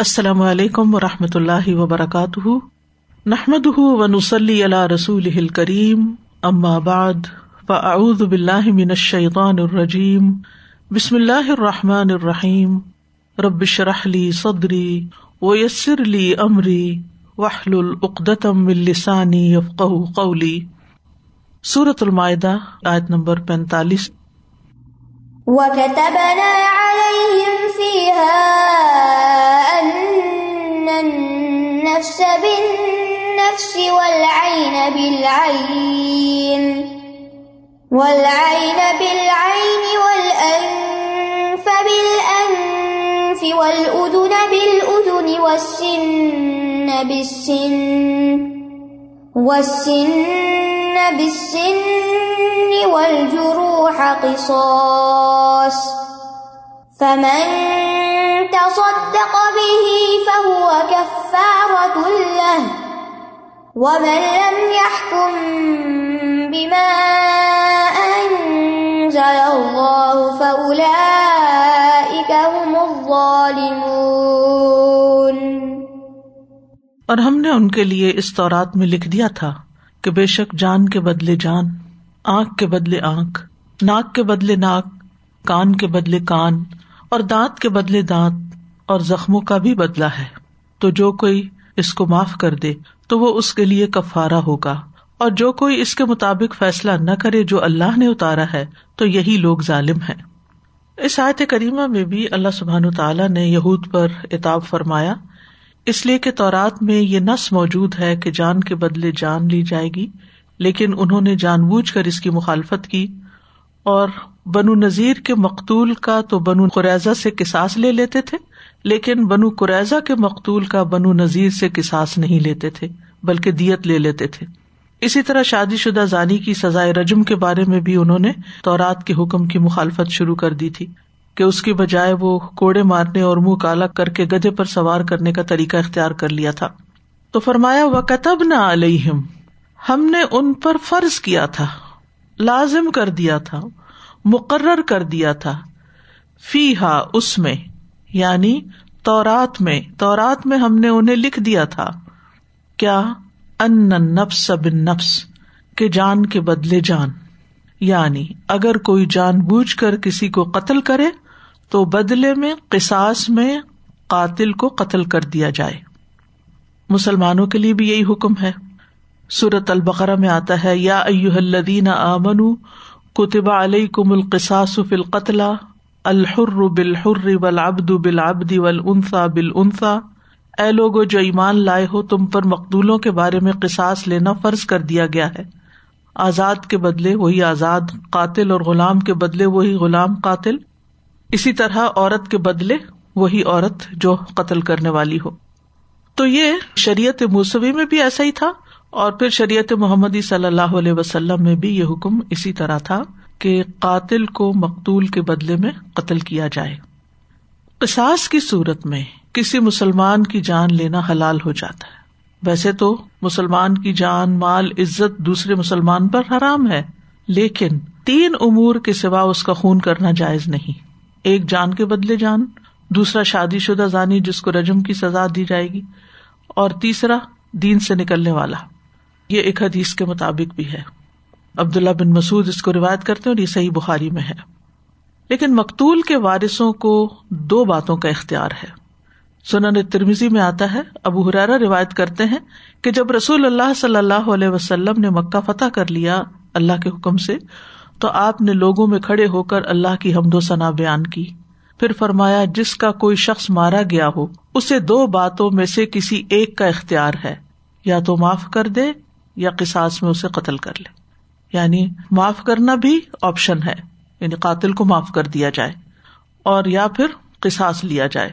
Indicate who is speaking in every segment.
Speaker 1: السلام علیکم و رحمۃ اللہ وبرکاتہ۔ نحمد و نسلی رسول کریم بعد، فاعوذ باللہ من الشیطان الرجیم۔ بسم اللہ الرحمٰن الرحیم۔ ربش رحلی صدری و یسر علی عمری وحل العقدم السانی یفق قولی۔ صورت المائدہ، آیت نمبر پینتالیس۔
Speaker 2: وكتبنا عليهم فيها النفس بالنفس والعين بالعين والعين بالعين والأنف بالأنف والأذن بالأذن والسن بالسن والسن بالسن والجروح قصاص فمن تصدق به فهو كفارة له ومن لم يحكم بما أنزل الله فأولئك هم الظالمون.
Speaker 1: اور ہم نے ان کے لیے اس طورات میں لکھ دیا تھا کہ بے شک جان کے بدلے جان، آنکھ کے بدلے آنکھ، ناک کے بدلے ناک، کان کے بدلے کان اور دانت کے بدلے دانت اور زخموں کا بھی بدلا ہے۔ تو جو کوئی اس کو معاف کر دے، تو وہ اس کے لیے کفارا ہوگا۔ اور جو کوئی اس کے مطابق فیصلہ نہ کرے جو اللہ نے اتارا ہے، تو یہی لوگ ظالم ہے اس آیت کریمہ میں بھی اللہ سبحان تعالیٰ نے یہود پر اتاب فرمایا۔ اس لیے کہ تورات میں یہ نس موجود ہے کہ جان کے بدلے جان لی جائے گی، لیکن انہوں نے جان بوجھ کر اس کی مخالفت کی۔ اور بنو نذیر کے مقتول کا تو بنو قریضہ سے کساس لے لیتے تھے، لیکن بنو قریضہ کے مقتول کا بنو نذیر سے کساس نہیں لیتے تھے، بلکہ دیت لے لیتے تھے۔ اسی طرح شادی شدہ زانی کی سزائے رجم کے بارے میں بھی انہوں نے تورات کے حکم کی مخالفت شروع کر دی تھی کہ اس کی بجائے وہ کوڑے مارنے اور منہ کالا کر کے گدے پر سوار کرنے کا طریقہ اختیار کر لیا تھا۔ تو فرمایا و کتب نہ علیہم ہم نے ان پر فرض کیا تھا۔ لازم کر دیا تھا، مقرر کر دیا تھا۔ فی ہا اس میں یعنی تورات میں۔ تورات میں ہم نے انہیں لکھ دیا تھا۔ کیا؟ ان نفس بن نفس کے جان کے بدلے جان۔ یعنی اگر کوئی جان بوجھ کر کسی کو قتل کرے، تو بدلے میں قساس میں قاتل کو قتل کر دیا جائے۔ مسلمانوں کے لیے بھی یہی حکم ہے۔ سورت البقرا میں آتا ہے، یا الدین آمن کتبا علیہ کم القساس فل قتلا الحر بالحر ابد بالعبد والانثى بالانثى۔ اے لوگو، جو ایمان لائے ہو، تم پر مقدولوں کے بارے میں قساس لینا فرض کر دیا گیا ہے۔ آزاد کے بدلے وہی آزاد قاتل اور غلام کے بدلے وہی غلام قاتل۔ اسی طرح عورت کے بدلے وہی عورت جو قتل کرنے والی ہو۔ تو یہ شریعت موسوی میں بھی ایسا ہی تھا۔ اور پھر شریعت محمد صلی اللہ علیہ وسلم میں بھی یہ حکم اسی طرح تھا کہ قاتل کو مقتول کے بدلے میں قتل کیا جائے۔ قصاص کی صورت میں کسی مسلمان کی جان لینا حلال ہو جاتا ہے۔ ویسے تو مسلمان کی جان، مال، عزت دوسرے مسلمان پر حرام ہے، لیکن تین امور کے سوا اس کا خون کرنا جائز نہیں۔ ایک جان کے بدلے جان، دوسرا شادی شدہ زانی جس کو رجم کی سزا دی جائے گی، اور تیسرا دین سے نکلنے والا۔ یہ ایک حدیث کے مطابق بھی ہے۔ عبداللہ بن مسعد اس کو روایت کرتے اور یہ صحیح بخاری میں ہے۔ لیکن مقتول کے وارثوں کو دو باتوں کا اختیار ہے۔ سنن ترمیزی میں آتا ہے، ابو حرارا روایت کرتے ہیں کہ جب رسول اللہ صلی اللہ علیہ وسلم نے مکہ فتح کر لیا اللہ کے حکم سے، تو آپ نے لوگوں میں کھڑے ہو کر اللہ کی حمد و ثنا بیان کی۔ پھر فرمایا، جس کا کوئی شخص مارا گیا ہو، اسے دو باتوں میں سے کسی ایک کا اختیار ہے۔ یا تو معاف کر دے یا قساس میں اسے قتل کر لے۔ یعنی معاف کرنا بھی آپشن ہے۔ یعنی قاتل کو معاف کر دیا جائے اور یا پھر قساس لیا جائے۔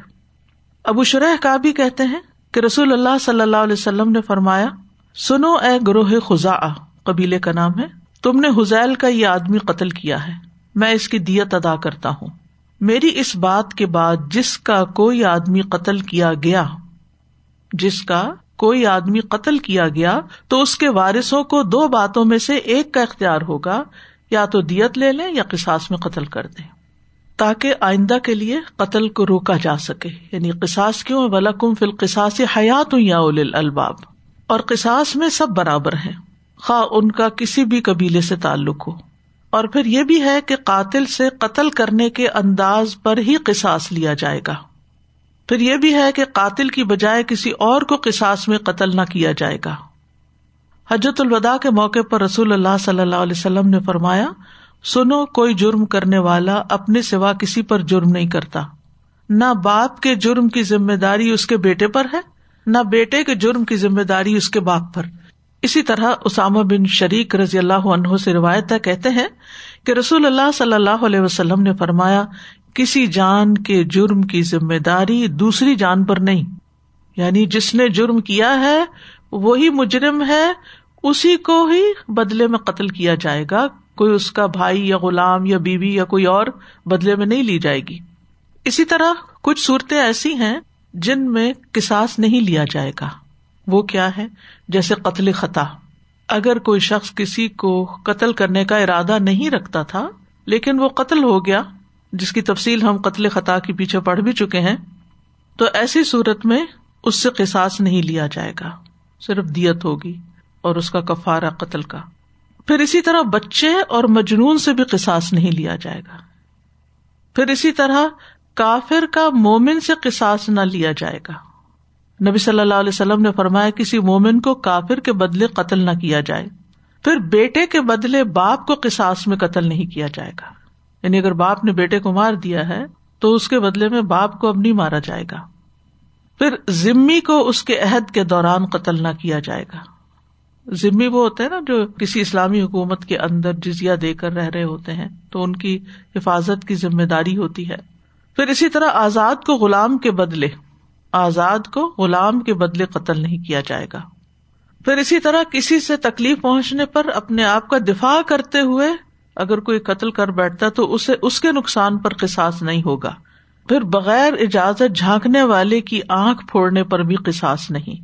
Speaker 1: ابو شرح کا بھی کہتے ہیں کہ رسول اللہ صلی اللہ علیہ وسلم نے فرمایا، سنو اے گروہ خزا قبیلے کا نام ہے، تم نے حزیل کا یہ آدمی قتل کیا ہے۔ میں اس کی دیت ادا کرتا ہوں۔ میری اس بات کے بعد جس کا کوئی آدمی قتل کیا گیا، جس کا کوئی آدمی قتل کیا گیا تو اس کے وارثوں کو دو باتوں میں سے ایک کا اختیار ہوگا، یا تو دیت لے لیں یا قساس میں قتل کر دیں۔ تاکہ آئندہ کے لیے قتل کو روکا جا سکے۔ یعنی قساس کیوں؟ ولکم فی القساس حیات یا اول الباب اور قساس میں سب برابر ہیں۔ خواہ ان کا کسی بھی قبیلے سے تعلق ہو۔ اور پھر یہ بھی ہے کہ قاتل سے قتل کرنے کے انداز پر ہی قساس لیا جائے گا۔ پھر یہ بھی ہے کہ قاتل کی بجائے کسی اور کو قساس میں قتل نہ کیا جائے گا۔ حجت الوداع کے موقع پر رسول اللہ صلی اللہ علیہ وسلم نے فرمایا، سنو، کوئی جرم کرنے والا اپنے سوا کسی پر جرم نہیں کرتا۔ نہ باپ کے جرم کی ذمہ داری اس کے بیٹے پر ہے، نہ بیٹے کے جرم کی ذمہ داری اس کے باپ پر۔ اسی طرح اسامہ بن شریک رضی اللہ عنہ سے روایت کہتے ہیں کہ رسول اللہ صلی اللہ علیہ وسلم نے فرمایا کسی جان کے جرم کی ذمہ داری دوسری جان پر نہیں۔ یعنی جس نے جرم کیا ہے، وہی مجرم ہے، اسی کو ہی بدلے میں قتل کیا جائے گا۔ کوئی اس کا بھائی یا غلام یا بیوی یا کوئی اور بدلے میں نہیں لی جائے گی۔ اسی طرح کچھ صورتیں ایسی ہیں جن میں کساس نہیں لیا جائے گا۔ وہ کیا ہے؟ جیسے قتل خطا۔ اگر کوئی شخص کسی کو قتل کرنے کا ارادہ نہیں رکھتا تھا، لیکن وہ قتل ہو گیا جس کی تفصیل ہم قتل خطا کے پیچھے پڑھ بھی چکے ہیں، تو ایسی صورت میں اس سے قساس نہیں لیا جائے گا، صرف دیت ہوگی اور اس کا کفارا قتل کا۔ پھر اسی طرح بچے اور مجنون سے بھی قساس نہیں لیا جائے گا۔ پھر اسی طرح کافر کا مومن سے قساس نہ لیا جائے گا۔ نبی صلی اللہ علیہ وسلم نے فرمایا، کسی مومن کو کافر کے بدلے قتل نہ کیا جائے۔ پھر بیٹے کے بدلے باپ کو قساس میں قتل نہیں کیا جائے گا۔ یعنی اگر باپ نے بیٹے کو مار دیا ہے، تو اس کے بدلے میں باپ کو اب نہیں مارا جائے گا۔ پھر ضمی کو اس کے عہد کے دوران قتل نہ کیا جائے گا۔ ضمی وہ ہوتے ہیں نا جو کسی اسلامی حکومت کے اندر جزیا دے کر رہ رہے ہوتے ہیں، تو ان کی حفاظت کی ذمہ داری ہوتی ہے۔ پھر اسی طرح آزاد کو غلام کے بدلے، آزاد کو غلام کے بدلے قتل نہیں کیا جائے گا۔ پھر اسی طرح کسی سے تکلیف پہنچنے پر اپنے آپ کا دفاع کرتے ہوئے اگر کوئی قتل کر بیٹھتا تو اسے اس کے نقصان پر قساس نہیں ہوگا۔ پھر بغیر اجازت جھانکنے والے کی آنکھ پھوڑنے پر بھی قساس نہیں۔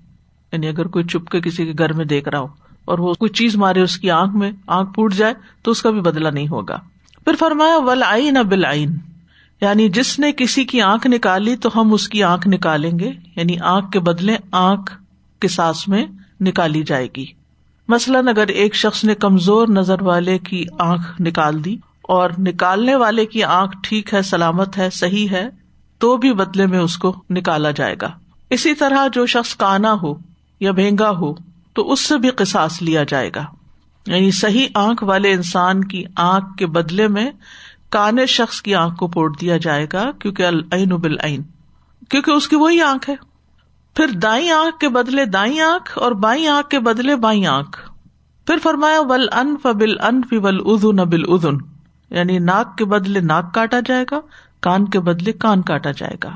Speaker 1: یعنی اگر کوئی چپ کے کسی کے گھر میں دیکھ رہا ہو اور وہ کوئی چیز مارے اس کی آنکھ میں آنکھ پھوٹ جائے تو اس کا بھی بدلا نہیں ہوگا۔ پھر فرمایا ول آئین بل آئین یعنی جس نے کسی کی آنکھ نکالی تو ہم اس کی آنکھ نکالیں گے۔ یعنی آنکھ کے بدلے آنکھ کے ساس میں نکالی جائے گی۔ مثلاً اگر ایک شخص نے کمزور نظر والے کی آنکھ نکال دی اور نکالنے والے کی آنکھ ٹھیک ہے، سلامت ہے، صحیح ہے، تو بھی بدلے میں اس کو نکالا جائے گا۔ اسی طرح جو شخص کانا ہو یا بھینگا ہو، تو اس سے بھی قساس لیا جائے گا۔ یعنی صحیح آنکھ والے انسان کی آنکھ کے بدلے میں کانے شخص کی آنکھ کو پوٹ دیا جائے گا، کیونکہ العین بالعین۔ کیونکہ اس کی وہی آنکھ ہے۔ پھر دائیں آنکھ کے بدلے دائیں آنکھ اور بائیں آنکھ کے بدلے بائیں آنکھ۔ پھر فرمایا، ول ان فل ان فی ول بل ادن یعنی ناک کے بدلے ناک کاٹا جائے گا، کان کے بدلے کان کاٹا جائے گا۔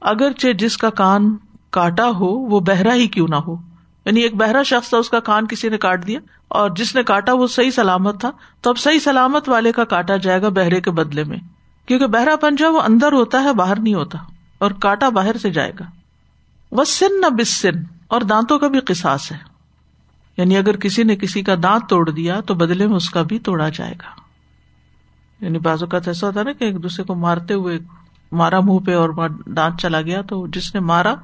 Speaker 1: اگرچہ جس کا کان کاٹا ہو، وہ بہرا ہی کیوں نہ ہو۔ یعنی ایک بہرا شخص تھا، اس کا کان کسی نے کاٹ دیا، اور جس نے کاٹا وہ صحیح سلامت تھا۔ تو اب صحیح سلامت والے کا کاٹا جائے گا بہرے کے بدلے میں۔ کیونکہ بہرا پنجا وہ اندر ہوتا ہے، باہر نہیں ہوتا، اور کاٹا باہر سے جائے گا۔ وہ سن نہ بس سن اور دانتوں کا بھی قساس ہے۔ یعنی اگر کسی نے کسی کا دانت توڑ دیا، تو بدلے میں اس کا بھی توڑا جائے گا۔ یعنی بازو کا ایسا ہوتا نا کہ ایک دوسرے کو مارتے ہوئے مارا منہ پہ اور دانت چلا گیا، تو جس نے مارا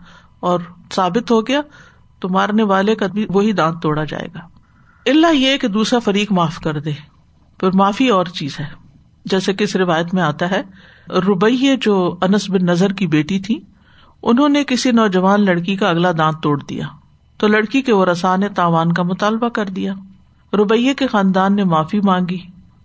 Speaker 1: اور ثابت ہو گیا، تو مارنے والے کا بھی وہی دانت توڑا جائے گا۔ اللہ یہ کہ دوسرا فریق معاف کر دے۔ پھر معافی اور چیز ہے۔ جیسے کہ اس روایت میں آتا ہے روبیے جو انس بن نظر کی بیٹی تھی انہوں نے کسی نوجوان لڑکی کا اگلا دانت توڑ دیا۔ تو لڑکی کے وہ رسا نے تاوان کا مطالبہ کر دیا۔ روبیے کے خاندان نے معافی مانگی۔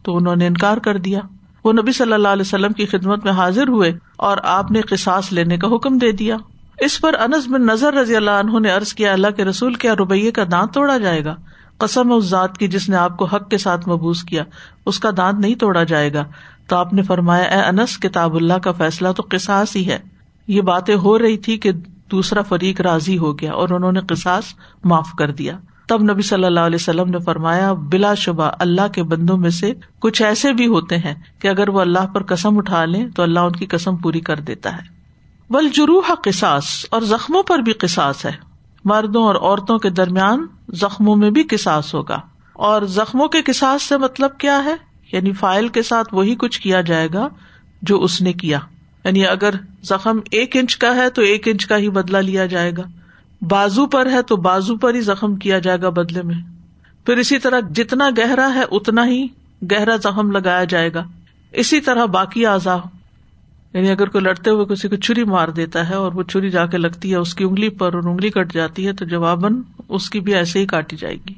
Speaker 1: تو انہوں نے انکار کر دیا۔ وہ نبی صلی اللہ علیہ وسلم کی خدمت میں حاضر ہوئے اور آپ نے قساس لینے کا حکم دے دیا۔ اس پر انس بن نظر رضی اللہ عنہ نے ارض کیا، اللہ کے رسول، کیا روبیے کا دانت توڑا جائے گا؟ قسم اس ذات کی جس نے آپ کو حق کے ساتھ محبوس کیا، اس کا دانت نہیں توڑا جائے گا۔ تو آپ نے فرمایا، اے انس، کتاب اللہ کا فیصلہ تو قساس ہی ہے۔ یہ باتیں ہو رہی تھی کہ دوسرا فریق راضی ہو گیا اور انہوں نے قساس معاف کر دیا۔ تب نبی صلی اللہ علیہ وسلم نے فرمایا، بلا شبہ اللہ کے بندوں میں سے کچھ ایسے بھی ہوتے ہیں کہ اگر وہ اللہ پر قسم اٹھا لیں تو اللہ ان کی قسم پوری کر دیتا ہے۔ بل جروح قساس اور زخموں پر بھی قساس ہے۔ مردوں اور عورتوں کے درمیان زخموں میں بھی کساس ہوگا۔ اور زخموں کے کساس سے مطلب کیا ہے؟ یعنی فائل کے ساتھ وہی کچھ کیا جائے گا جو اس نے کیا۔ یعنی اگر زخم ایک انچ کا ہے تو ایک انچ کا ہی بدلا لیا جائے گا۔ بازو پر ہے تو بازو پر ہی زخم کیا جائے گا بدلے میں۔ پھر اسی طرح جتنا گہرا ہے اتنا ہی گہرا زخم لگایا جائے گا۔ اسی طرح باقی اعضا یعنی اگر کوئی لڑتے ہوئے کسی کو چھری مار دیتا ہے اور وہ چھری جا کے لگتی ہے، اس کی انگلی پر اور انگلی کٹ جاتی ہے تو جواباً اس کی بھی ایسے ہی کاٹی جائے گی۔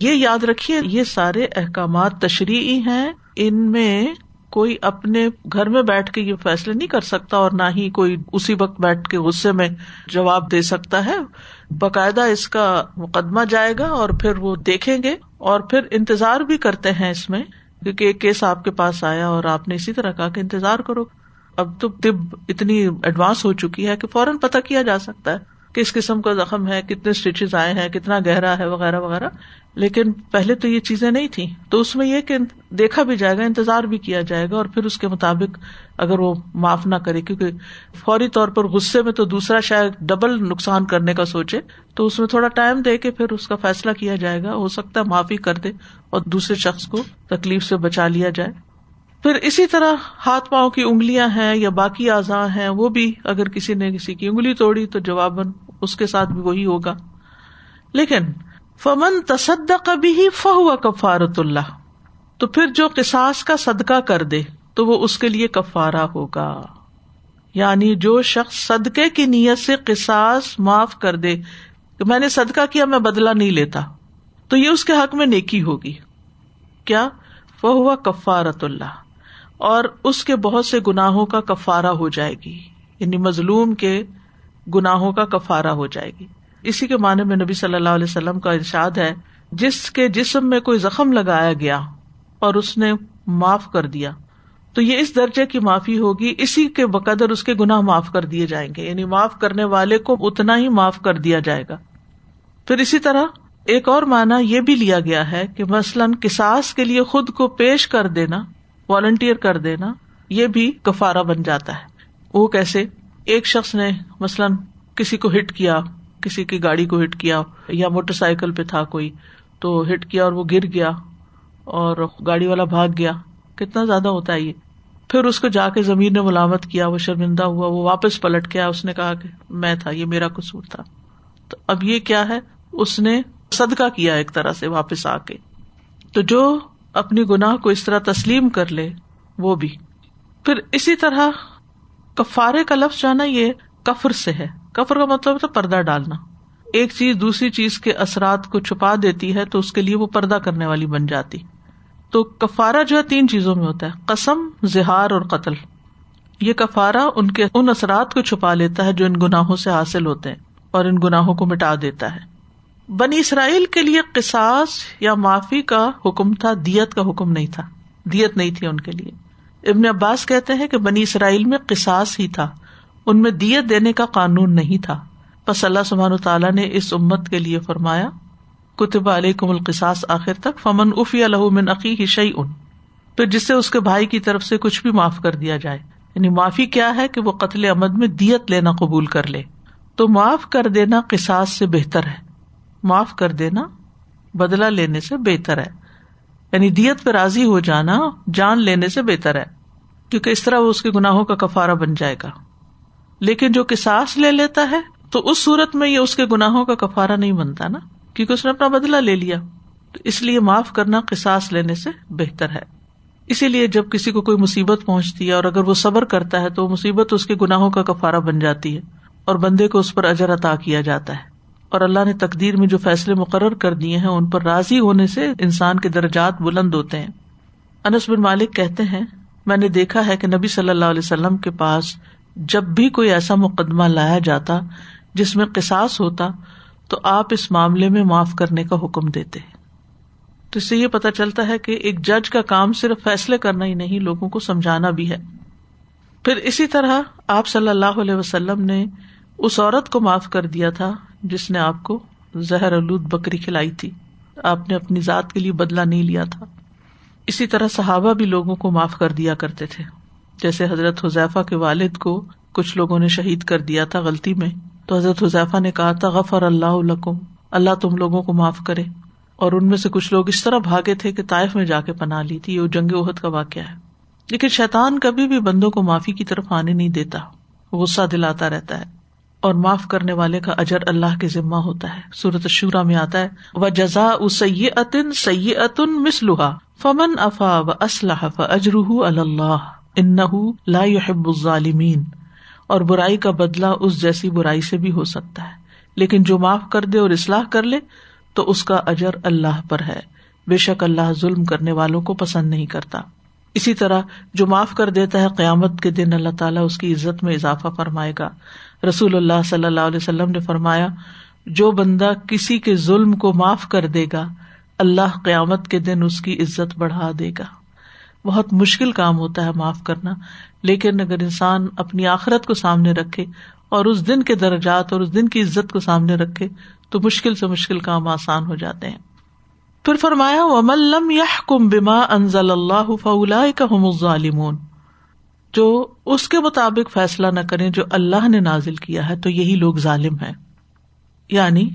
Speaker 1: یہ یاد رکھیے، یہ سارے احکامات تشریحی ہیں۔ ان میں کوئی اپنے گھر میں بیٹھ کے یہ فیصلے نہیں کر سکتا اور نہ ہی کوئی اسی وقت بیٹھ کے غصے میں جواب دے سکتا ہے۔ باقاعدہ اس کا مقدمہ جائے گا اور پھر وہ دیکھیں گے اور پھر انتظار بھی کرتے ہیں اس میں کیونکہ ایک کیس آپ کے پاس آیا اور آپ نے اسی طرح کہا کہ انتظار کرو۔ اب تو طب اتنی ایڈوانس ہو چکی ہے کہ فوراً پتہ کیا جا سکتا ہے۔ کس قسم کا زخم ہے، کتنے اسٹیچز آئے ہیں، کتنا گہرا ہے، وغیرہ وغیرہ۔ لیکن پہلے تو یہ چیزیں نہیں تھی تو اس میں یہ کہ دیکھا بھی جائے گا، انتظار بھی کیا جائے گا اور پھر اس کے مطابق اگر وہ معاف نہ کرے، کیونکہ فوری طور پر غصے میں تو دوسرا شاید ڈبل نقصان کرنے کا سوچے۔ تو اس میں تھوڑا ٹائم دے کے پھر اس کا فیصلہ کیا جائے گا۔ ہو سکتا ہے معافی کر دے اور دوسرے شخص کو تکلیف سے بچا لیا جائے۔ پھر اسی طرح ہاتھ پاؤں کی انگلیاں ہیں یا باقی اعضاء ہیں، وہ بھی اگر کسی نے کسی کی انگلی توڑی تو جواباً اس کے ساتھ بھی وہی ہوگا۔ لیکن فمن تصدق بھی فہو کفارت اللہ، تو پھر جو کساس کا صدقہ کر دے، تو وہ اس کے لیے کفارا ہوگا۔ یعنی جو شخص صدقے کی نیت سے قساس معاف کر دے، کہ میں نے صدقہ کیا، میں بدلا نہیں لیتا، تو یہ اس کے حق میں نیکی ہوگی۔ کیا؟ وہ کفارت اللہ، اور اس کے بہت سے گناہوں کا کفارا ہو جائے گی۔ یعنی مظلوم کے گناہوں کا کفارا ہو جائے گی۔ اسی کے معنی میں نبی صلی اللہ علیہ وسلم کا ارشاد ہے، جس کے جسم میں کوئی زخم لگایا گیا اور اس نے معاف کر دیا، تو یہ اس درجے کی معافی ہوگی، اسی کے بقدر اس کے گناہ معاف کر دیے جائیں گے۔ یعنی معاف کرنے والے کو اتنا ہی معاف کر دیا جائے گا۔ پھر اسی طرح ایک اور مانا یہ بھی لیا گیا ہے کہ مثلاً کساس کے لیے خود کو پیش کر دینا، والنٹیئر کر دینا، یہ بھی کفارا بن جاتا ہے۔ وہ کیسے؟ ایک شخص نے مثلاً کسی کو ہٹ کیا، کسی کی گاڑی کو ہٹ کیا یا موٹر سائیکل پہ تھا کوئی، تو ہٹ کیا اور وہ گر گیا اور گاڑی والا بھاگ گیا۔ کتنا زیادہ ہوتا ہے یہ۔ پھر اس کو جا کے زمین نے ملامت کیا، وہ شرمندہ ہوا، وہ واپس پلٹ کے اس نے کہا کہ میں تھا، یہ میرا قصور تھا۔ تو اب یہ کیا ہے؟ اس نے صدقہ کیا ایک طرح سے واپس آ کے۔ تو جو اپنی گناہ کو اس طرح تسلیم کر لے، وہ بھی۔ پھر اسی طرح کفارے کا لفظ جانا یہ کفر سے ہے۔ کفر کا مطلب ہوتا پردہ ڈالنا۔ ایک چیز دوسری چیز کے اثرات کو چھپا دیتی ہے تو اس کے لیے وہ پردہ کرنے والی بن جاتی۔ تو کفارا جو ہے تین چیزوں میں ہوتا ہے، قسم، زہار اور قتل۔ یہ کفارا ان کے ان اثرات کو چھپا لیتا ہے جو ان گناہوں سے حاصل ہوتے ہیں اور ان گناہوں کو مٹا دیتا ہے۔ بنی اسرائیل کے لیے قساس یا معافی کا حکم تھا، دیت کا حکم نہیں تھا۔ دیت نہیں تھی ان کے لیے۔ ابن عباس کہتے ہیں کہ بنی اسرائیل میں قساس ہی تھا۔ ان میں دیت دینے کا قانون نہیں تھا۔ بس اللہ سبحان تعالیٰ نے اس امت کے لیے فرمایا، کتب علیہ کم القساس آخر تک، فمن افی من عقی شعی ان پھر جس سے اس کے بھائی کی طرف سے کچھ بھی معاف کر دیا جائے۔ یعنی معافی کیا ہے کہ وہ قتل عمد میں دیت لینا قبول کر لے۔ تو معاف کر دینا قساس سے بہتر ہے۔ معاف کر دینا بدلا لینے سے بہتر ہے۔ یعنی دیت پہ راضی ہو جانا، جان لینے سے بہتر ہے۔ کیونکہ اس طرح وہ اس کے گناہوں کا کفارا بن جائے گا۔ لیکن جو کساس لے لیتا ہے، تو اس صورت میں یہ اس کے گناہوں کا کفارا نہیں بنتا نا، کیونکہ اس نے اپنا بدلا لے لیا۔ تو اس لیے معاف کرنا کساس لینے سے بہتر ہے۔ اسی لیے جب کسی کو کوئی مصیبت پہنچتی ہے اور اگر وہ صبر کرتا ہے، تو وہ مصیبت اس کے گناہوں کا کفارا بن جاتی ہے اور بندے کو اس پر اجر عطا کیا جاتا ہے۔ اور اللہ نے تقدیر میں جو فیصلے مقرر کر دیے ہیں، ان پر راضی ہونے سے انسان کے درجات بلند ہوتے ہیں۔ انس بن مالک کہتے ہیں میں نے دیکھا ہے کہ نبی صلی اللہ علیہ وسلم کے پاس جب بھی کوئی ایسا مقدمہ لایا جاتا جس میں قساس ہوتا تو آپ اس معاملے میں معاف کرنے کا حکم دیتے تو اس سے یہ پتا چلتا ہے کہ ایک جج کا کام صرف فیصلے کرنا ہی نہیں، لوگوں کو سمجھانا بھی ہے۔ پھر اسی طرح آپ صلی اللہ علیہ وسلم نے اس عورت کو معاف کر دیا تھا جس نے آپ کو زہر الود بکری کھلائی تھی۔ آپ نے اپنی ذات کے لیے بدلا نہیں لیا تھا۔ اسی طرح صحابہ بھی لوگوں کو معاف کر دیا کرتے تھے۔ جیسے حضرت حذیفہ کے والد کو کچھ لوگوں نے شہید کر دیا تھا غلطی میں، تو حضرت حذیفہ نے کہا تھا غفر اللہ الکم اللہ تم لوگوں کو معاف کرے۔ اور ان میں سے کچھ لوگ اس طرح بھاگے تھے کہ طائف میں جا کے پناہ لی تھی۔ یہ جنگ عہد کا واقعہ ہے۔ لیکن شیطان کبھی بھی بندوں کو معافی کی طرف آنے نہیں دیتا۔ غصہ دلاتا رہتا ہے۔ اور معاف کرنے والے کا اجر اللہ کے ذمہ ہوتا ہے۔ سورت شورا میں آتا ہے وہ جزا سی اتن سی اتن مسلحا فمن افا و اسلح اجرح اللہ ان لا يحب الظالمین۔ اور برائی کا بدلا اس جیسی برائی سے بھی ہو سکتا ہے۔ لیکن جو معاف کر دے اور اصلاح کر لے، تو اس کا اجر اللہ پر ہے۔ بے شک اللہ ظلم کرنے والوں کو پسند نہیں کرتا۔ اسی طرح جو معاف کر دیتا ہے، قیامت کے دن اللہ تعالیٰ اس کی عزت میں اضافہ فرمائے گا۔ رسول اللہ صلی اللہ علیہ وسلم نے فرمایا، جو بندہ کسی کے ظلم کو معاف کر دے گا اللہ قیامت کے دن اس کی عزت بڑھا دے گا۔ بہت مشکل کام ہوتا ہے معاف کرنا، لیکن اگر انسان اپنی آخرت کو سامنے رکھے اور اس دن کے درجات اور اس دن کی عزت کو سامنے رکھے، تو مشکل سے مشکل کام آسان ہو جاتے ہیں۔ پھر فرمایا ملم یا کم بیما انزل اللہ فلا کا ظالمون جو اس کے مطابق فیصلہ نہ کرے جو اللہ نے نازل کیا ہے، تو یہی لوگ ظالم ہے یعنی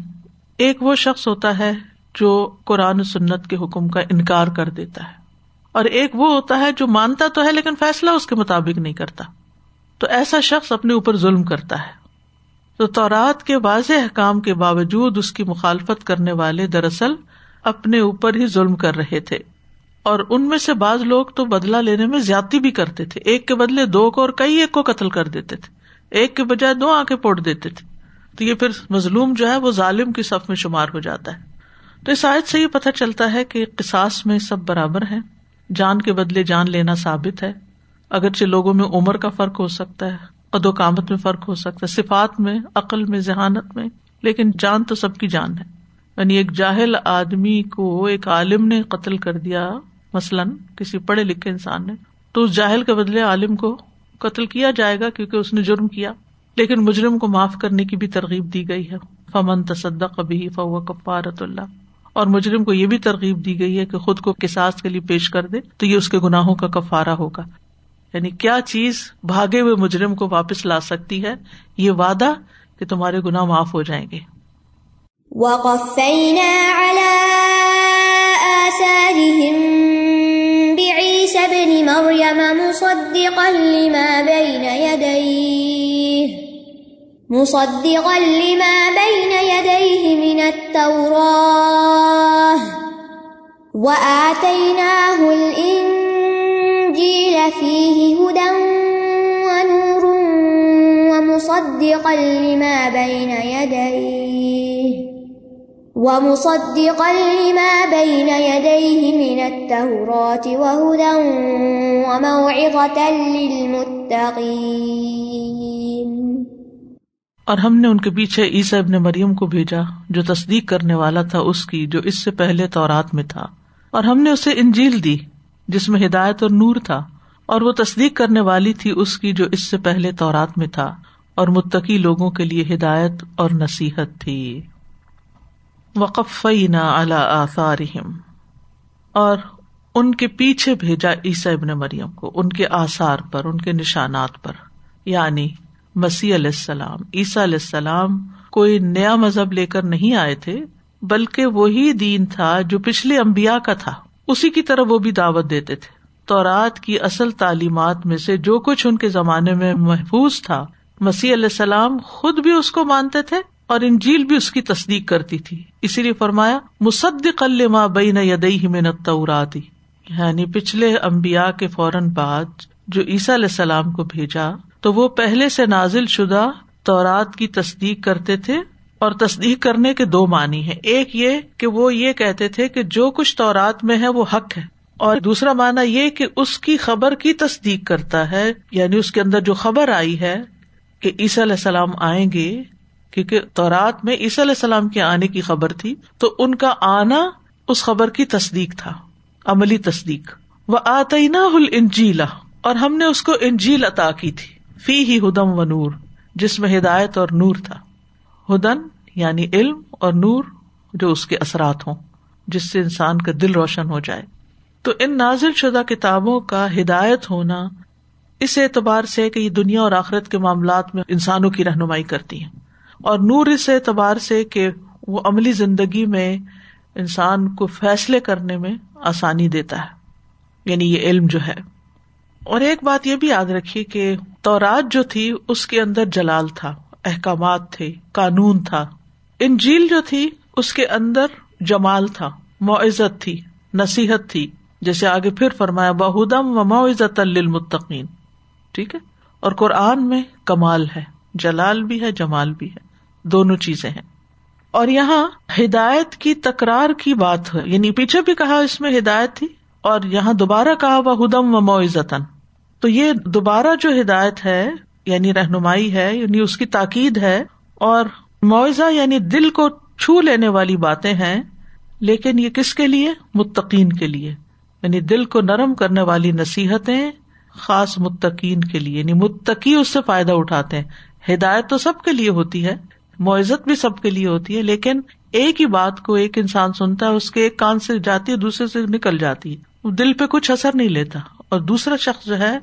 Speaker 1: ایک وہ شخص ہوتا ہے جو قرآن سنت کے حکم کا انکار کر دیتا ہے۔ اور ایک وہ ہوتا ہے جو مانتا تو ہے لیکن فیصلہ اس کے مطابق نہیں کرتا۔ تو ایسا شخص اپنے اوپر ظلم کرتا ہے۔ تو تورات کے واضح احکام کے باوجود اس کی مخالفت کرنے والے دراصل اپنے اوپر ہی ظلم کر رہے تھے۔ اور ان میں سے بعض لوگ تو بدلا لینے میں زیادتی بھی کرتے تھے۔ ایک کے بدلے دو کو اور کئی ایک کو قتل کر دیتے تھے۔ ایک کے بجائے دو آنکھیں پوٹ دیتے تھے۔ تو یہ پھر مظلوم جو ہے وہ ظالم کی صف میں شمار ہو جاتا ہے۔ تو اس آیت سے یہ پتہ چلتا ہے کہ قساس میں سب برابر ہے جان کے بدلے جان لینا ثابت ہے۔ اگرچہ لوگوں میں عمر کا فرق ہو سکتا ہے، قد و کامت میں فرق ہو سکتا ہے، صفات میں، عقل میں، ذہانت میں، لیکن جان تو سب کی جان ہے۔ یعنی ایک جاہل آدمی کو ایک عالم نے قتل کر دیا، مثلاً کسی پڑھے لکھے انسان نے، تو اس جاہل کے بدلے عالم کو قتل کیا جائے گا کیونکہ اس نے جرم کیا۔ لیکن مجرم کو معاف کرنے کی بھی ترغیب دی گئی ہے۔ فمن تصدق ابھی فو کفارت اللہ اور مجرم کو یہ بھی ترغیب دی گئی ہے کہ خود کو کساس کے لیے پیش کر دے، تو یہ اس کے گناہوں کا کفارا ہوگا۔ یعنی کیا چیز بھاگے ہوئے مجرم کو واپس لا سکتی ہے؟ یہ وعدہ کہ تمہارے گناہ معاف ہو جائیں گے۔
Speaker 2: مصدقا لما بين يديه من التوراة. وآتيناه الإنجيل فيه هدى ونور ومصدقا لما بين يديه. ومصدقا لما بين يديه من التوراة وهدى وموعظة للمتقين.
Speaker 1: اور ہم نے ان کے پیچھے عیسی ابن مریم کو بھیجا، جو تصدیق کرنے والا تھا اس کی، جو اس سے پہلے تورات میں تھا۔ اور ہم نے اسے انجیل دی، جس میں ہدایت اور نور تھا۔ اور وہ تصدیق کرنے والی تھی اس کی، جو اس سے پہلے تورات میں تھا۔ اور متقی لوگوں کے لیے ہدایت اور نصیحت تھی۔ وقف نہ آثارہم اور ان کے پیچھے بھیجا عیسی ابن مریم کو، ان کے آثار پر، ان کے نشانات پر۔ یعنی مسیح علیہ السلام، عیسیٰ علیہ السلام کوئی نیا مذہب لے کر نہیں آئے تھے، بلکہ وہی دین تھا جو پچھلے امبیا کا تھا۔ اسی کی طرح وہ بھی دعوت دیتے تھے۔ تو رات کی اصل تعلیمات میں سے جو کچھ ان کے زمانے میں محفوظ تھا، مسیح علیہ السلام خود بھی اس کو مانتے تھے اور انجیل بھی اس کی تصدیق کرتی تھی۔ اسی لیے فرمایا مصدق الما بین یدئی میں نتوراتی یعنی پچھلے امبیا کے فوراً بعد جو عیسیٰ علیہ السلام کو بھیجا تو وہ پہلے سے نازل شدہ تورات کی تصدیق کرتے تھے اور تصدیق کرنے کے دو معنی ہے ایک یہ کہ وہ یہ کہتے تھے کہ جو کچھ تورات میں ہے وہ حق ہے۔ اور دوسرا مانا یہ کہ اس کی خبر کی تصدیق کرتا ہے یعنی اس کے اندر جو خبر آئی ہے کہ عیسی علیہ السلام آئیں گے، کیونکہ تورات میں عیسی علیہ السلام کے آنے کی خبر تھی، تو ان کا آنا اس خبر کی تصدیق تھا، عملی تصدیق۔ وہ آتی نا انجیلا اور ہم نے اس کو انجیل عطا کی تھی۔ فی ہی ہدم و نور، جس میں ہدایت اور نور تھا۔ ہدن یعنی علم اور نور جو اس کے اثرات ہوں، جس سے انسان کا دل روشن ہو جائے۔ تو ان نازل شدہ کتابوں کا ہدایت ہونا اس اعتبار سے کہ یہ دنیا اور آخرت کے معاملات میں انسانوں کی رہنمائی کرتی ہیں۔ اور نور اس اعتبار سے کہ وہ عملی زندگی میں انسان کو فیصلے کرنے میں آسانی دیتا ہے۔ یعنی یہ علم جو ہے۔ اور ایک بات یہ بھی یاد رکھیے کہ تورات جو تھی، اس کے اندر جلال تھا، احکامات تھے، قانون تھا۔ انجیل جو تھی، اس کے اندر جمال تھا، معزت تھی، نصیحت تھی۔ جیسے آگے پھر فرمایا بہدم و معزت المتقین ٹھیک ہے؟ اور قرآن میں کمال ہے، جلال بھی ہے، جمال بھی ہے۔ دونوں چیزیں ہیں۔ اور یہاں ہدایت کی تکرار کی بات ہے۔ یعنی پیچھے بھی کہا اس میں ہدایت تھی، اور یہاں دوبارہ کہا وہ ہدم و معزتن تو یہ دوبارہ جو ہدایت ہے یعنی رہنمائی ہے یعنی اس کی تاکید ہے، اور معاوضہ یعنی دل کو چھو لینے والی باتیں ہیں، لیکن یہ کس کے لیے؟ متقین کے لیے۔ یعنی دل کو نرم کرنے والی نصیحتیں خاص متقین کے لیے یعنی متقی اس سے فائدہ اٹھاتے ہیں۔ ہدایت تو سب کے لیے ہوتی ہے معزت بھی سب کے لیے ہوتی ہے، لیکن ایک ہی بات کو ایک انسان سنتا ہے، اس کے ایک کان سے جاتی ہے، دوسرے سے نکل جاتی ہے۔ دل پہ کچھ اثر نہیں لیتا۔ اور دوسرا شخص جو ہے،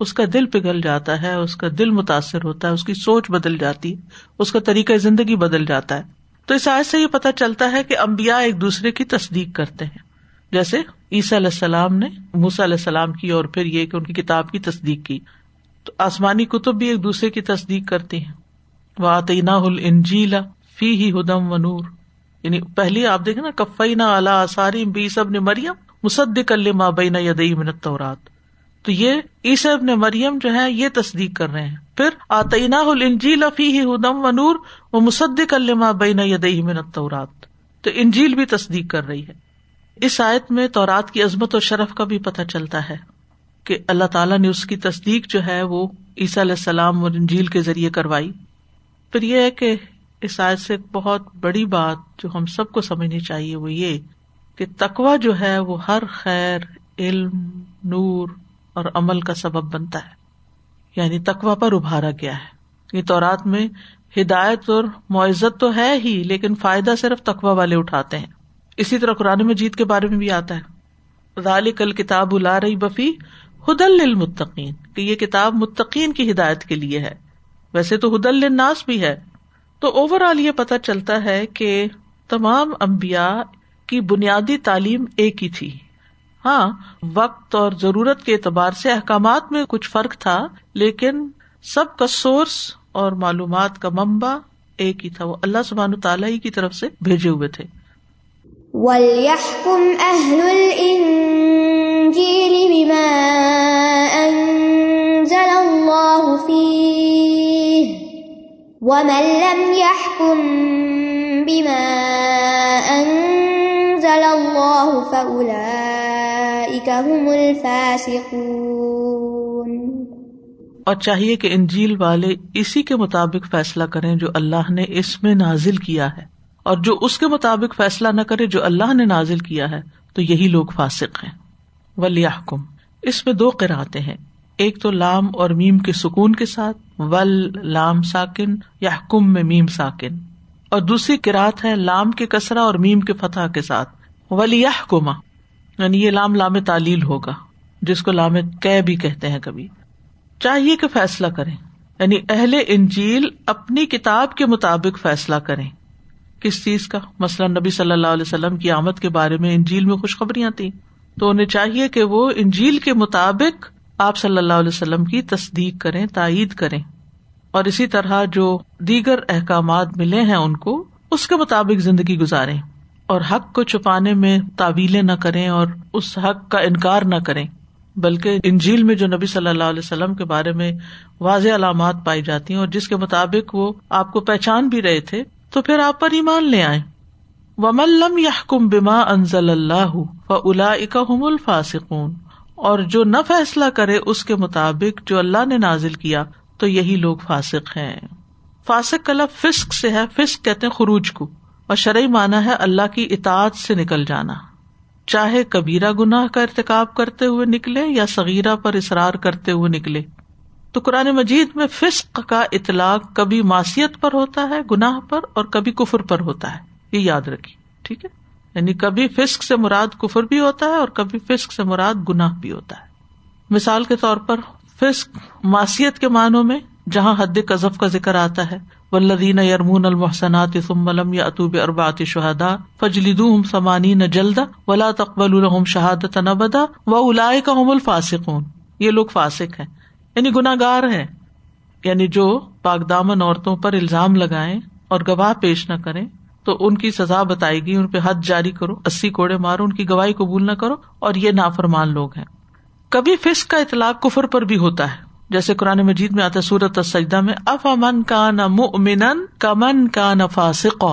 Speaker 1: اس کا دل پگھل جاتا ہے، اس کا دل متاثر ہوتا ہے، اس کی سوچ بدل جاتی، اس کا طریقہ زندگی بدل جاتا ہے۔ تو اس آج سے یہ پتا چلتا ہے کہ امبیا ایک دوسرے کی تصدیق کرتے ہیں۔ جیسے عیسی علیہ السلام نے موسا علیہ السلام کی اور پھر یہ کہ ان کی کتاب کی تصدیق کی۔ تو آسمانی کتب بھی ایک دوسرے کی تصدیق کرتی ہیں۔ وہ آتینا انجیلا فی ہی ہدم و نور یعنی پہلی آپ دیکھیں نا کفئی نہ اعلیٰ آساری بی سب نے مریم مصدق ماں بین یدئی منت تورات تو یہ عیسب نے مریم جو ہے یہ تصدیق کر رہے ہیں۔ پھر آتینا انجیل فی ہدم و نور وہ مصدق ماں بین یدئی منت تو انجیل بھی تصدیق کر رہی ہے۔ اس آیت میں تورات کی عظمت اور شرف کا بھی پتہ چلتا ہے کہ اللہ تعالیٰ نے اس کی تصدیق جو ہے وہ عیسیٰ علیہ السلام اور انجیل کے ذریعے کروائی۔ پھر یہ ہے کہ اس آیت سے ایک بہت بڑی بات جو ہم سب کو سمجھنی چاہیے وہ یہ کہ تقوا جو ہے وہ ہر خیر، علم، نور اور عمل کا سبب بنتا ہے۔ یعنی تقوا پر ابھارا گیا ہے۔ یہ تورات میں ہدایت اور معزت تو ہے ہی، لیکن فائدہ صرف تقوا والے اٹھاتے ہیں۔ اسی طرح قرآن مجید کے بارے میں بھی آتا ہے۔ ذالی کل کتاب الا رہی بفی ہدل المتقین کہ یہ کتاب متقین کی ہدایت کے لیے ہے۔ ویسے تو ہدل الناس بھی ہے۔ تو اوور آل یہ پتا چلتا ہے کہ تمام امبیا کی بنیادی تعلیم ایک ہی تھی۔ ہاں وقت اور ضرورت کے اعتبار سے احکامات میں کچھ فرق تھا، لیکن سب کا سورس اور معلومات کا ممبا ایک ہی تھا، وہ اللہ سبحان تعالیٰ ہی کی طرف سے بھیجے ہوئے تھے۔
Speaker 2: وَلْيَحْكُمْ أَهْلُ الْإِنجِيلِ بِمَا أَنزَلَ اللَّهُ فِيهِ وَمَن لَّمْ يَحْكُم بِمَا أَنزَلَ اللَّهُ فَأُولَٰئِكَ هُمُ الْفَاسِقُونَ.
Speaker 1: اور چاہیے کہ انجیل والے اسی کے مطابق فیصلہ کریں جو اللہ نے اس میں نازل کیا ہے۔ اور جو اس کے مطابق فیصلہ نہ کرے جو اللہ نے نازل کیا ہے، تو یہی لوگ فاسق ہیں۔ ولیحکم اس میں دو قرآتے ہیں۔ ایک تو لام اور میم کے سکون کے ساتھ، ول لام ساکن یا حکم میں میم ساکن۔ اور دوسری کراط ہے لام کے کسرا اور میم کے فتح کے ساتھ۔ ولی کما یعنی یہ لام لام تعلیل ہوگا، جس کو لام کہ بھی کہتے ہیں کبھی۔ چاہیے کہ فیصلہ کریں یعنی اہل انجیل اپنی کتاب کے مطابق فیصلہ کریں۔ کس چیز کا؟ مثلاً نبی صلی اللہ علیہ وسلم کی آمد کے بارے میں انجیل میں خوشخبریاں تھیں۔ تو انہیں چاہیے کہ وہ انجیل کے مطابق آپ صلی اللہ علیہ وسلم کی تصدیق کریں، تائید کریں۔ اور اسی طرح جو دیگر احکامات ملے ہیں ان کو، اس کے مطابق زندگی گزارے اور حق کو چھپانے میں تعویلیں نہ کریں اور اس حق کا انکار نہ کریں، بلکہ انجیل میں جو نبی صلی اللہ علیہ وسلم کے بارے میں واضح علامات پائی جاتی ہیں اور جس کے مطابق وہ آپ کو پہچان بھی رہے تھے، تو پھر آپ پر ایمان لے آئے و ملم یا حکم بما انزل اللہ و الا اکم الفاسکون اور جو نہ فیصلہ کرے اس کے مطابق جو اللہ نے نازل کیا، تو یہی لوگ فاسق ہیں۔ فاسق کا لفظ فسق سے ہے، فسق کہتے ہیں خروج کو۔ اور شرعی مانا ہے اللہ کی اطاعت سے نکل جانا۔ چاہے کبیرا گناہ کا ارتقاب کرتے ہوئے نکلے یا سغیرہ پر اصرار کرتے ہوئے نکلے، تو قرآن مجید میں فسق کا اطلاق کبھی معاشیت پر ہوتا ہے، گناہ پر، اور کبھی کفر پر ہوتا ہے۔ یہ یاد رکھی ٹھیک ہے؟ یعنی کبھی فسق سے مراد کفر بھی ہوتا ہے اور کبھی فسق سے مراد گناہ بھی ہوتا ہے۔ مثال کے طور پر فسق معاشیت کے معنوں میں، جہاں حد قذف کا ذکر آتا ہے ولدین یرمون المحسنات ثم یا اطوب اربات شہدا فجلد سمانی نہ جلدا ولا تقبل الحم شہادت نبدا و الا کا الفاسقون۔ یہ لوگ فاسک ہیں یعنی گناگار ہیں۔ یعنی جو پاکدامن عورتوں پر الزام لگائے اور گواہ پیش نہ کریں، تو ان کی سزا بتائے گی، ان پہ حد جاری کرو، اسی کوڑے مارو، ان کی گواہی قبول نہ کرو اور یہ نافرمان لوگ ہیں۔ کبھی فس کا اطلاق کفر پر بھی ہوتا ہے۔ جیسے قرآن مجید میں آتا سورت سجدہ میں اف امن کا نہ من کا من کا نہ فاسق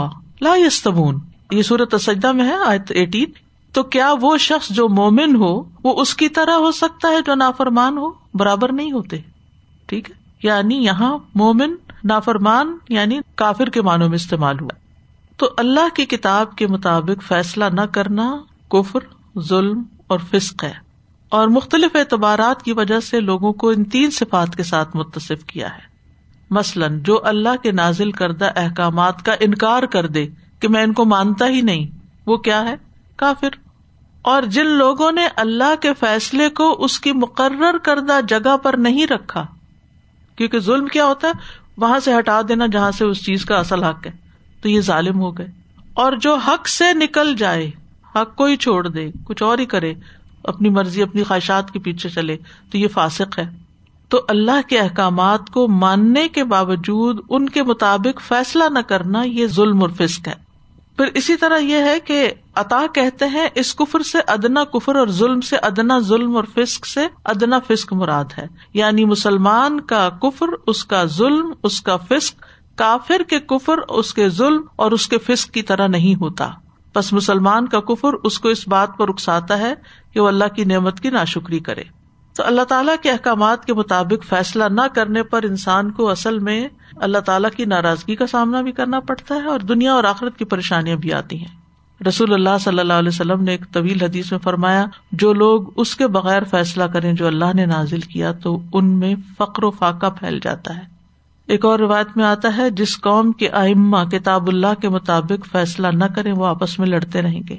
Speaker 1: لا یستبون یہ سورت سجدہ میں ہے، آیت ایٹین تو کیا وہ شخص جو مومن ہو، وہ اس کی طرح ہو سکتا ہے جو نافرمان ہو؟ برابر نہیں ہوتے۔ ٹھیک ہے؟ یعنی یہاں مومن نافرمان یعنی کافر کے معنوں میں استعمال ہوا۔ تو اللہ کی کتاب کے مطابق فیصلہ نہ کرنا کفر، ظلم اور فسق ہے۔ اور مختلف اعتبارات کی وجہ سے لوگوں کو ان تین صفات کے ساتھ متصف کیا ہے۔ مثلاً، جو اللہ کے نازل کردہ احکامات کا انکار کر دے کہ میں ان کو مانتا ہی نہیں، وہ کیا ہے؟ کافر۔ اور جن لوگوں نے اللہ کے فیصلے کو اس کی مقرر کردہ جگہ پر نہیں رکھا، کیونکہ ظلم کیا ہوتا ہے؟ وہاں سے ہٹا دینا جہاں سے اس چیز کا اصل حق ہے۔ تو یہ ظالم ہو گئے۔ اور جو حق سے نکل جائے، حق کو ہی چھوڑ دے، کچھ اور ہی کرے اپنی مرضی، اپنی خواہشات کے پیچھے چلے۔ تو یہ فاسق ہے۔ تو اللہ کے احکامات کو ماننے کے باوجود ان کے مطابق فیصلہ نہ کرنا یہ ظلم اور فسق ہے۔ پھر اسی طرح یہ ہے کہ عطا کہتے ہیں، اس کفر سے ادنا کفر اور ظلم سے ادنا ظلم اور فسق سے ادنا فسق مراد ہے۔ یعنی مسلمان کا کفر، اس کا ظلم، اس کا فسق، کافر کے کفر، اس کے ظلم اور اس کے فسق کی طرح نہیں ہوتا۔ بس مسلمان کا کفر اس کو اس بات پر اکساتا ہے کہ وہ اللہ کی نعمت کی ناشکری کرے۔ تو اللہ تعالیٰ کے احکامات کے مطابق فیصلہ نہ کرنے پر انسان کو اصل میں اللہ تعالیٰ کی ناراضگی کا سامنا بھی کرنا پڑتا ہے اور دنیا اور آخرت کی پریشانیاں بھی آتی ہیں۔ رسول اللہ صلی اللہ علیہ وسلم نے ایک طویل حدیث میں فرمایا، جو لوگ اس کے بغیر فیصلہ کریں جو اللہ نے نازل کیا تو ان میں فقر و فاقہ پھیل جاتا ہے۔ ایک اور روایت میں آتا ہے، جس قوم کے ائمہ کتاب اللہ کے مطابق فیصلہ نہ کرے وہ آپس میں لڑتے رہیں گے۔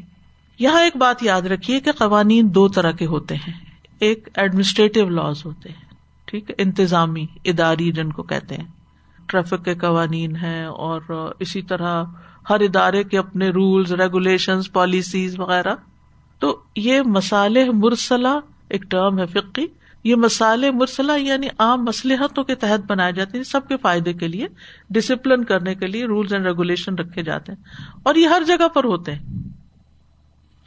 Speaker 1: یہاں ایک بات یاد رکھیے کہ قوانین دو طرح کے ہوتے ہیں۔ ایک ایڈمنسٹریٹو لاز ہوتے ہیں، ٹھیک ہے، انتظامی اداری جن کو کہتے ہیں۔ ٹریفک کے قوانین ہیں اور اسی طرح ہر ادارے کے اپنے رولس ریگولیشن پالیسیز وغیرہ۔ تو یہ مسالح مرسلہ، ایک ٹرم ہے فقی یہ مسالے مرسلہ یعنی عام مسلحتوں کے تحت بنائے جاتے ہیں یعنی سب کے فائدے کے لیے ڈسپلن کرنے کے لیے رولس اینڈ ریگولیشن رکھے جاتے ہیں۔ اور یہ ہر جگہ پر ہوتے ہیں۔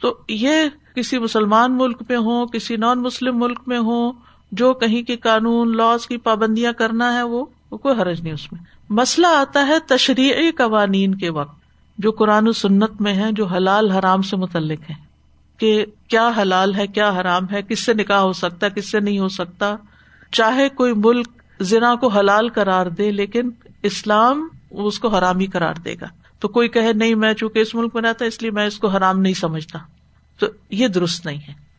Speaker 1: تو یہ کسی مسلمان ملک میں ہو کسی نان مسلم ملک میں ہو جو کہیں کے قانون لاس کی پابندیاں کرنا ہے، وہ کوئی حرج نہیں اس میں۔ مسئلہ آتا ہے تشریعی قوانین کے وقت، جو قرآن و سنت میں ہے جو حلال حرام سے متعلق ہے کہ کیا حلال ہے، کیا حرام ہے، کس سے نکاح ہو سکتا ہے، کس سے نہیں ہو سکتا۔ چاہے کوئی ملک زنا کو حلال کرار دے، لیکن اسلام اس کو حرام ہی کرار دے گا۔ تو کوئی کہے، نہیں، میں چونکہ اس ملک میں رہتا، اس لیے میں اس کو حرام نہیں سمجھتا۔ تو یہ درست نہیں ہے۔